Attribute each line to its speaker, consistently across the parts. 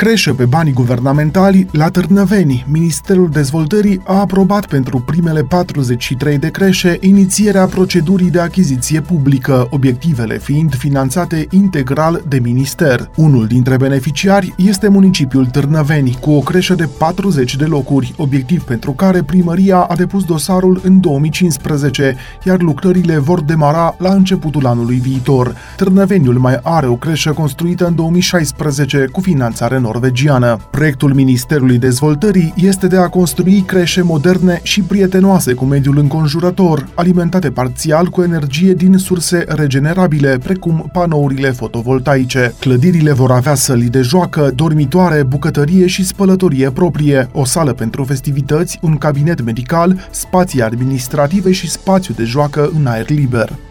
Speaker 1: creșă pe banii guvernamentali la Târnăveni. Ministerul Dezvoltării a aprobat pentru primele 43 de creșe inițierea procedurii de achiziție publică, obiectivele fiind finanțate integral de minister. Unul dintre beneficiari este municipiul Târnăveni, cu o creșă de 40 de locuri, obiectiv pentru care primăria a depus dosarul în 2015, iar lucrările vor demara la începutul anului viitor. Târnăveniul mai are o creșă construită în 2016 cu finanțare norvegiană. Proiectul Ministerului Dezvoltării este de a construi creșe moderne și prietenoase cu mediul înconjurător, alimentate parțial cu energie din surse regenerabile, precum panourile fotovoltaice. Clădirile vor avea săli de joacă, dormitoare, bucătărie și spălătorie proprie, o sală pentru festivități, un cabinet medical, spații administrative și spațiu de joacă în aer liber.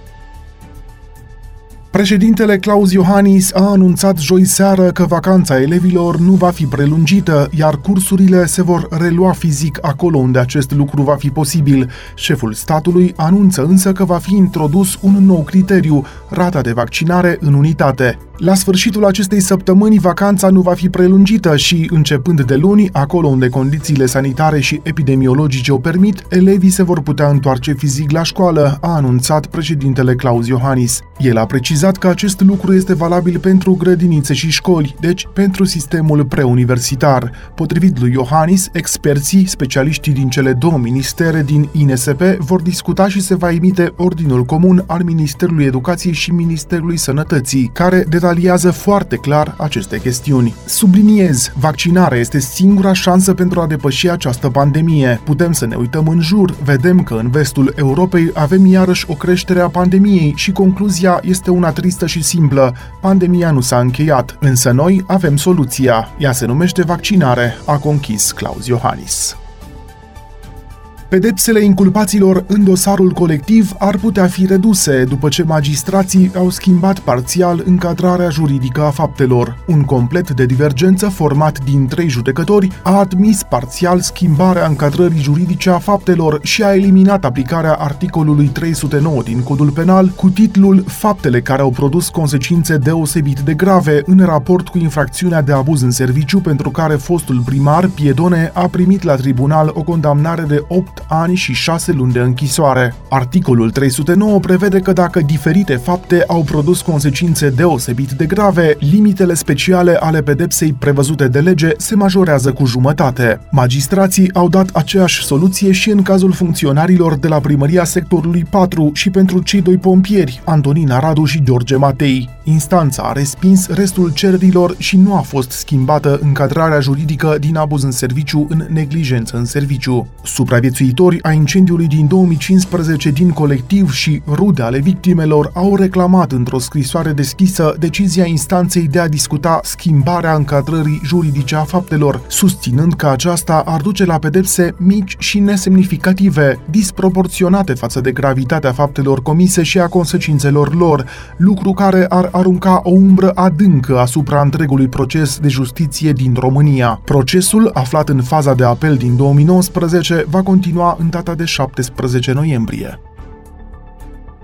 Speaker 1: Președintele Claus Iohannis a anunțat joi seară că vacanța elevilor nu va fi prelungită, iar cursurile se vor relua fizic acolo unde acest lucru va fi posibil. Șeful statului anunță însă că va fi introdus un nou criteriu, rata de vaccinare în unitate. La sfârșitul acestei săptămâni, vacanța nu va fi prelungită și, începând de luni, acolo unde condițiile sanitare și epidemiologice o permit, elevii se vor putea întoarce fizic la școală, a anunțat președintele Claus Iohannis. El a precizat că acest lucru este valabil pentru grădinițe și școli, deci pentru sistemul preuniversitar. Potrivit lui Iohannis, experții, specialiștii din cele două ministere din INSP vor discuta și se va emite ordinul comun al Ministerului Educației și Ministerului Sănătății, care de detaliază foarte clar aceste chestiuni. Subliniez, vaccinarea este singura șansă pentru a depăși această pandemie. Putem să ne uităm în jur, vedem că în vestul Europei avem iarăși o creștere a pandemiei și concluzia este una tristă și simplă. Pandemia nu s-a încheiat, însă noi avem soluția. Ea se numește vaccinare, a conchis Claus Iohannis. Pedepsele inculpaților în dosarul colectiv ar putea fi reduse după ce magistrații au schimbat parțial încadrarea juridică a faptelor. Un complet de divergență format din trei judecători a admis parțial schimbarea încadrării juridice a faptelor și a eliminat aplicarea articolului 309 din Codul Penal cu titlul Faptele care au produs consecințe deosebit de grave în raport cu infracțiunea de abuz în serviciu pentru care fostul primar Piedone a primit la tribunal o condamnare de 8 ani și 6 luni de închisoare. Articolul 309 prevede că dacă diferite fapte au produs consecințe deosebit de grave, limitele speciale ale pedepsei prevăzute de lege se majorează cu jumătate. Magistrații au dat aceeași soluție și în cazul funcționarilor de la primăria sectorului 4 și pentru cei doi pompieri, Antonina Radu și George Matei. Instanța a respins restul cererilor și nu a fost schimbată încadrarea juridică din abuz în serviciu în neglijență în serviciu. Supraviețuitori a incendiului din 2015 din colectiv și rude ale victimelor au reclamat într-o scrisoare deschisă decizia instanței de a discuta schimbarea încadrării juridice a faptelor, susținând că aceasta ar duce la pedepse mici și nesemnificative, disproporționate față de gravitatea faptelor comise și a consecințelor lor, lucru care ar arunca o umbră adâncă asupra întregului proces de justiție din România. Procesul, aflat în faza de apel din 2019, va continua în data de 17 noiembrie.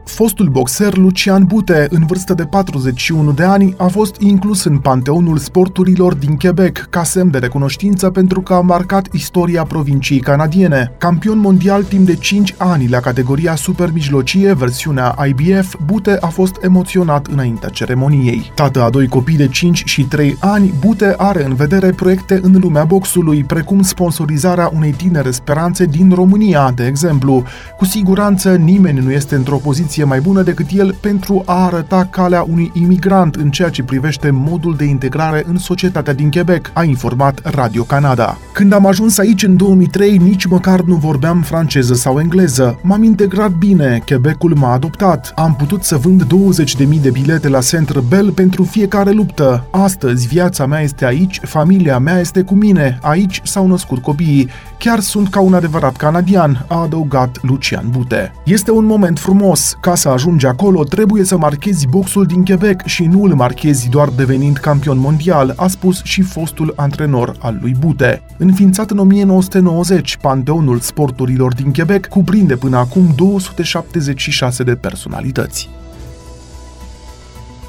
Speaker 1: Fostul boxer Lucian Bute, în vârstă de 41 de ani, a fost inclus în panteonul sporturilor din Quebec ca semn de recunoștință pentru că a marcat istoria provinciei canadiene. Campion mondial timp de 5 ani la categoria super mijlocie, versiunea IBF, Bute a fost emoționat înaintea ceremoniei. Tată a doi copii de 5 și 3 ani, Bute are în vedere proiecte în lumea boxului, precum sponsorizarea unei tinere speranțe din România, de exemplu. Cu siguranță nimeni nu este într-o poziție mai bună decât el pentru a arăta calea unui imigrant în ceea ce privește modul de integrare în societatea din Quebec, a informat Radio Canada. Când am ajuns aici în 2003, nici măcar nu vorbeam franceză sau engleză. M-am integrat bine, Quebecul m-a adoptat. Am putut să vând 20.000 de bilete la Centre Bell pentru fiecare luptă. Astăzi viața mea este aici, familia mea este cu mine, aici s-au născut copiii. Chiar sunt ca un adevărat canadian, a adăugat Lucian Bute. Este un moment frumos, ca să ajungi acolo, trebuie să marchezi boxul din Quebec și nu îl marchezi doar devenind campion mondial, a spus și fostul antrenor al lui Bute. Înființat în 1990, Panteonul Sporturilor din Quebec cuprinde până acum 276 de personalități.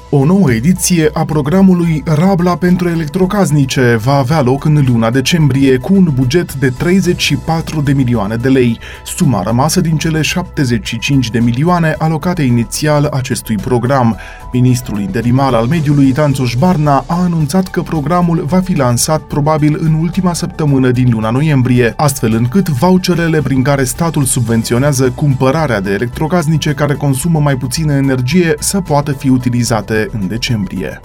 Speaker 1: O nouă ediție a programului Rabla pentru electrocasnice va avea loc în luna decembrie cu un buget de 34 de milioane de lei, suma rămasă din cele 75 de milioane alocate inițial acestui program. Ministrul interimar al mediului Tanțoș Barna a anunțat că programul va fi lansat probabil în ultima săptămână din luna noiembrie, astfel încât voucherele prin care statul subvenționează cumpărarea de electrocasnice care consumă mai puțină energie să poată fi utilizate în decembrie.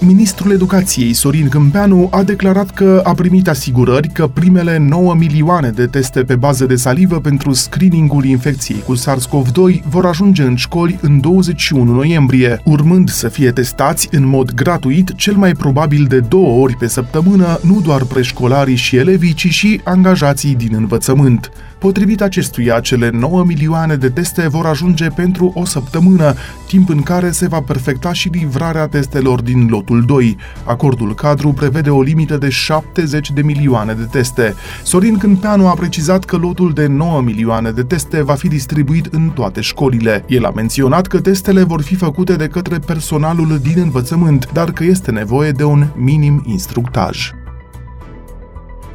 Speaker 1: Ministrul Educației, Sorin Câmpeanu, a declarat că a primit asigurări că primele 9 milioane de teste pe bază de salivă pentru screeningul infecției cu SARS-CoV-2 vor ajunge în școli în 21 noiembrie, urmând să fie testați în mod gratuit cel mai probabil de două ori pe săptămână nu doar preșcolarii și elevii, ci și angajații din învățământ. Potrivit acestuia, cele 9 milioane de teste vor ajunge pentru o săptămână, timp în care se va perfecta și livrarea testelor din lotul 2. Acordul cadru prevede o limită de 70 de milioane de teste. Sorin Câmpeanu a precizat că lotul de 9 milioane de teste va fi distribuit în toate școlile. El a menționat că testele vor fi făcute de către personalul din învățământ, dar că este nevoie de un minim instructaj.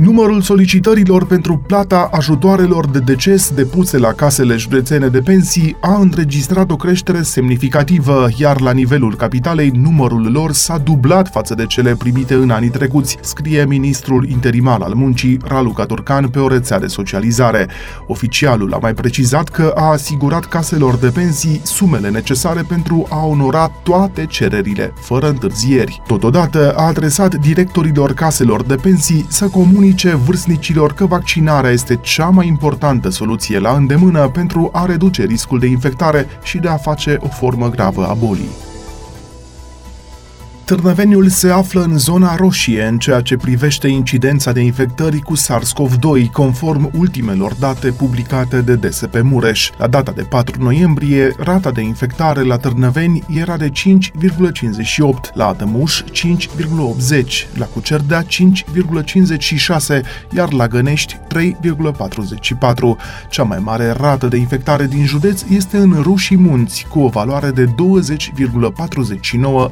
Speaker 1: Numărul solicitărilor pentru plata ajutoarelor de deces depuse la casele județene de pensii a înregistrat o creștere semnificativă, iar la nivelul capitalei numărul lor s-a dublat față de cele primite în anii trecuți, scrie ministrul interimar al muncii Raluca Turcan pe o rețea de socializare. Oficialul a mai precizat că a asigurat caselor de pensii sumele necesare pentru a onora toate cererile, fără întârzieri. Totodată a adresat directorilor caselor de pensii să comunice comunice vârstnicilor că vaccinarea este cea mai importantă soluție la îndemână pentru a reduce riscul de infectare și de a face o formă gravă a bolii. Târnăveniul se află în zona roșie în ceea ce privește incidența de infectări cu SARS-CoV-2, conform ultimelor date publicate de DSP Mureș. La data de 4 noiembrie, rata de infectare la Târnăveni era de 5,58, la Adămuș 5,80, la Cucerdea 5,56, iar la Gănești 3,44. Cea mai mare rată de infectare din județ este în Rușii Munți, cu o valoare de 20,49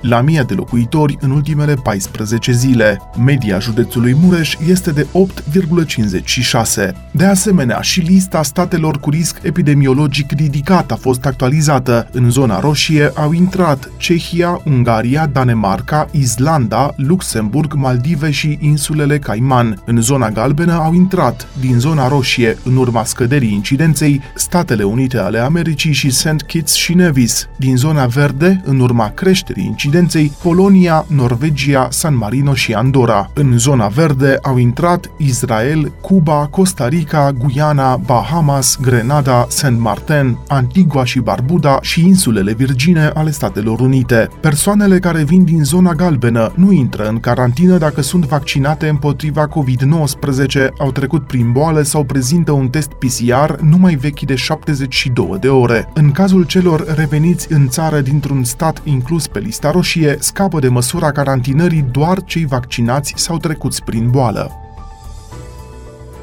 Speaker 1: la mii de locuitori locuitori în ultimele 14 zile. Media județului Mureș este de 8,56. De asemenea, și lista statelor cu risc epidemiologic ridicat a fost actualizată. În zona roșie au intrat Cehia, Ungaria, Danemarca, Islanda, Luxemburg, Maldive și insulele Cayman. În zona galbenă au intrat, din zona roșie, în urma scăderii incidenței, Statele Unite ale Americii și St. Kitts și Nevis. Din zona verde, în urma creșterii incidenței, Polonia Polonia, Norvegia, San Marino și Andorra. În zona verde au intrat Israel, Cuba, Costa Rica, Guyana, Bahamas, Grenada, Saint Martin, Antigua și Barbuda și insulele Virgine ale Statelor Unite. Persoanele care vin din zona galbenă nu intră în carantină dacă sunt vaccinate împotriva COVID-19, au trecut prin boală sau prezintă un test PCR numai vechi de 72 de ore. În cazul celor reveniți în țară dintr-un stat inclus pe lista roșie, scapă de măsura carantinării doar cei vaccinați sau trecuți prin boală.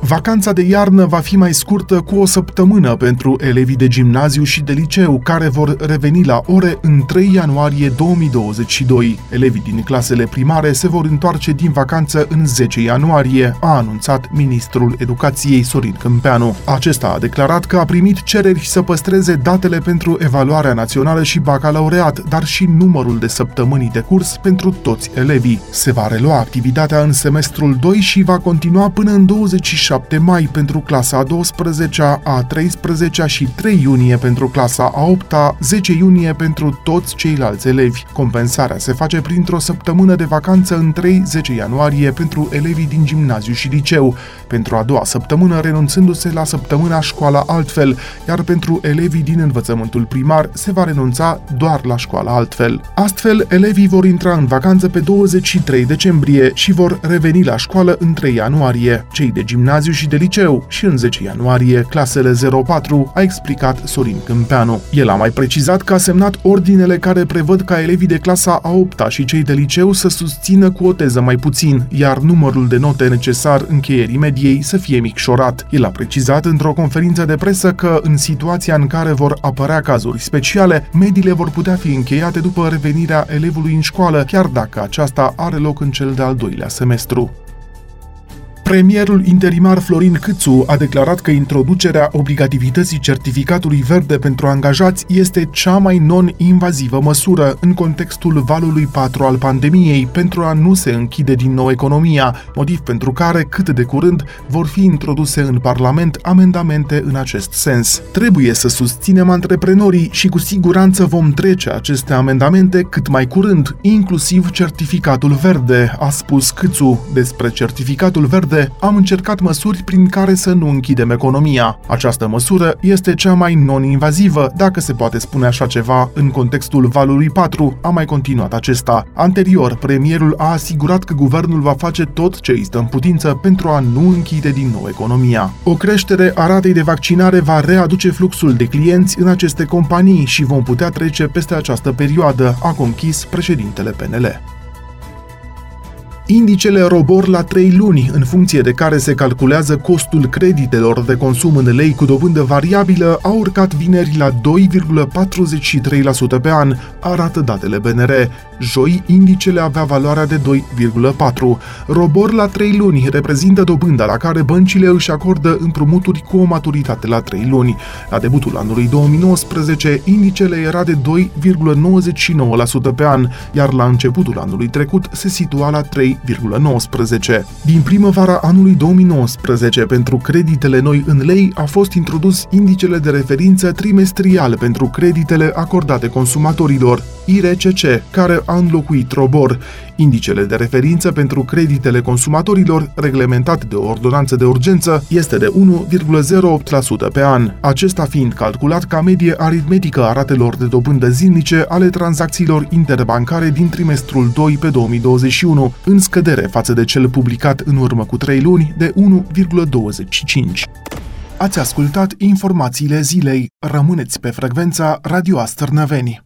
Speaker 1: Vacanța de iarnă va fi mai scurtă cu o săptămână pentru elevii de gimnaziu și de liceu, care vor reveni la ore în 3 ianuarie 2022. Elevii din clasele primare se vor întoarce din vacanță în 10 ianuarie, a anunțat ministrul educației Sorin Câmpeanu. Acesta a declarat că a primit cereri să păstreze datele pentru evaluarea națională și bacalaureat, dar și numărul de săptămâni de curs pentru toți elevii. Se va relua activitatea în semestrul 2 și va continua până în 27 7 mai pentru clasa a 12-a, a 13-a și 3 iunie pentru clasa a 8-a, 10 iunie pentru toți ceilalți elevi. Compensarea se face printr-o săptămână de vacanță în 3-10 ianuarie pentru elevii din gimnaziu și liceu, pentru a doua săptămână renunțându-se la săptămâna școala altfel, iar pentru elevii din învățământul primar se va renunța doar la școala altfel. Astfel, elevii vor intra în vacanță pe 23 decembrie și vor reveni la școală în 3 ianuarie. Cei de gimnaziu gimnaziu și de liceu și în 10 ianuarie clasele 04, a explicat Sorin Câmpeanu. El a mai precizat că a semnat ordinele care prevăd ca elevii de clasa a 8 și cei de liceu să susțină cu o teză mai puțin, iar numărul de note necesar încheierii mediei să fie micșorat. El a precizat într-o conferință de presă că în situația în care vor apărea cazuri speciale, mediile vor putea fi încheiate după revenirea elevului în școală, chiar dacă aceasta are loc în cel de-al doilea semestru. Premierul interimar Florin Câțu a declarat că introducerea obligativității certificatului verde pentru angajați este cea mai non-invazivă măsură în contextul valului 4 al pandemiei pentru a nu se închide din nou economia, motiv pentru care cât de curând vor fi introduse în Parlament amendamente în acest sens. Trebuie să susținem antreprenorii și cu siguranță vom trece aceste amendamente cât mai curând, inclusiv certificatul verde, a spus Câțu. Despre certificatul verde verde, am încercat măsuri prin care să nu închidem economia. Această măsură este cea mai non-invazivă, dacă se poate spune așa ceva, în contextul valului 4, a mai continuat acesta. Anterior, premierul a asigurat că guvernul va face tot ce îi stă în putință pentru a nu închide din nou economia. O creștere a ratei de vaccinare va readuce fluxul de clienți în aceste companii și vom putea trece peste această perioadă, a conchis președintele PNL. Indicele ROBOR la 3 luni, în funcție de care se calculează costul creditelor de consum în lei cu dobândă variabilă, a urcat vineri la 2,43% pe an, arată datele BNR. Joi, indicele avea valoarea de 2,4. ROBOR la 3 luni reprezintă dobânda la care băncile își acordă împrumuturi cu o maturitate la 3 luni. La debutul anului 2019, indicele era de 2,99% pe an, iar la începutul anului trecut se situa la 3 3,19. Din primăvara anului 2019, pentru creditele noi în lei, a fost introdus indicele de referință trimestrial pentru creditele acordate consumatorilor, IRCC, care a înlocuit ROBOR. Indicele de referință pentru creditele consumatorilor, reglementat de o ordonanță de urgență, este de 1,08% pe an, acesta fiind calculat ca medie aritmetică a ratelor de dobândă zilnice ale tranzacțiilor interbancare din trimestrul 2 pe 2021, în scădere față de cel publicat în urmă cu 3 luni de 1,25. Ați ascultat informațiile zilei. Rămâneți pe frecvența Radio Astărnăveni.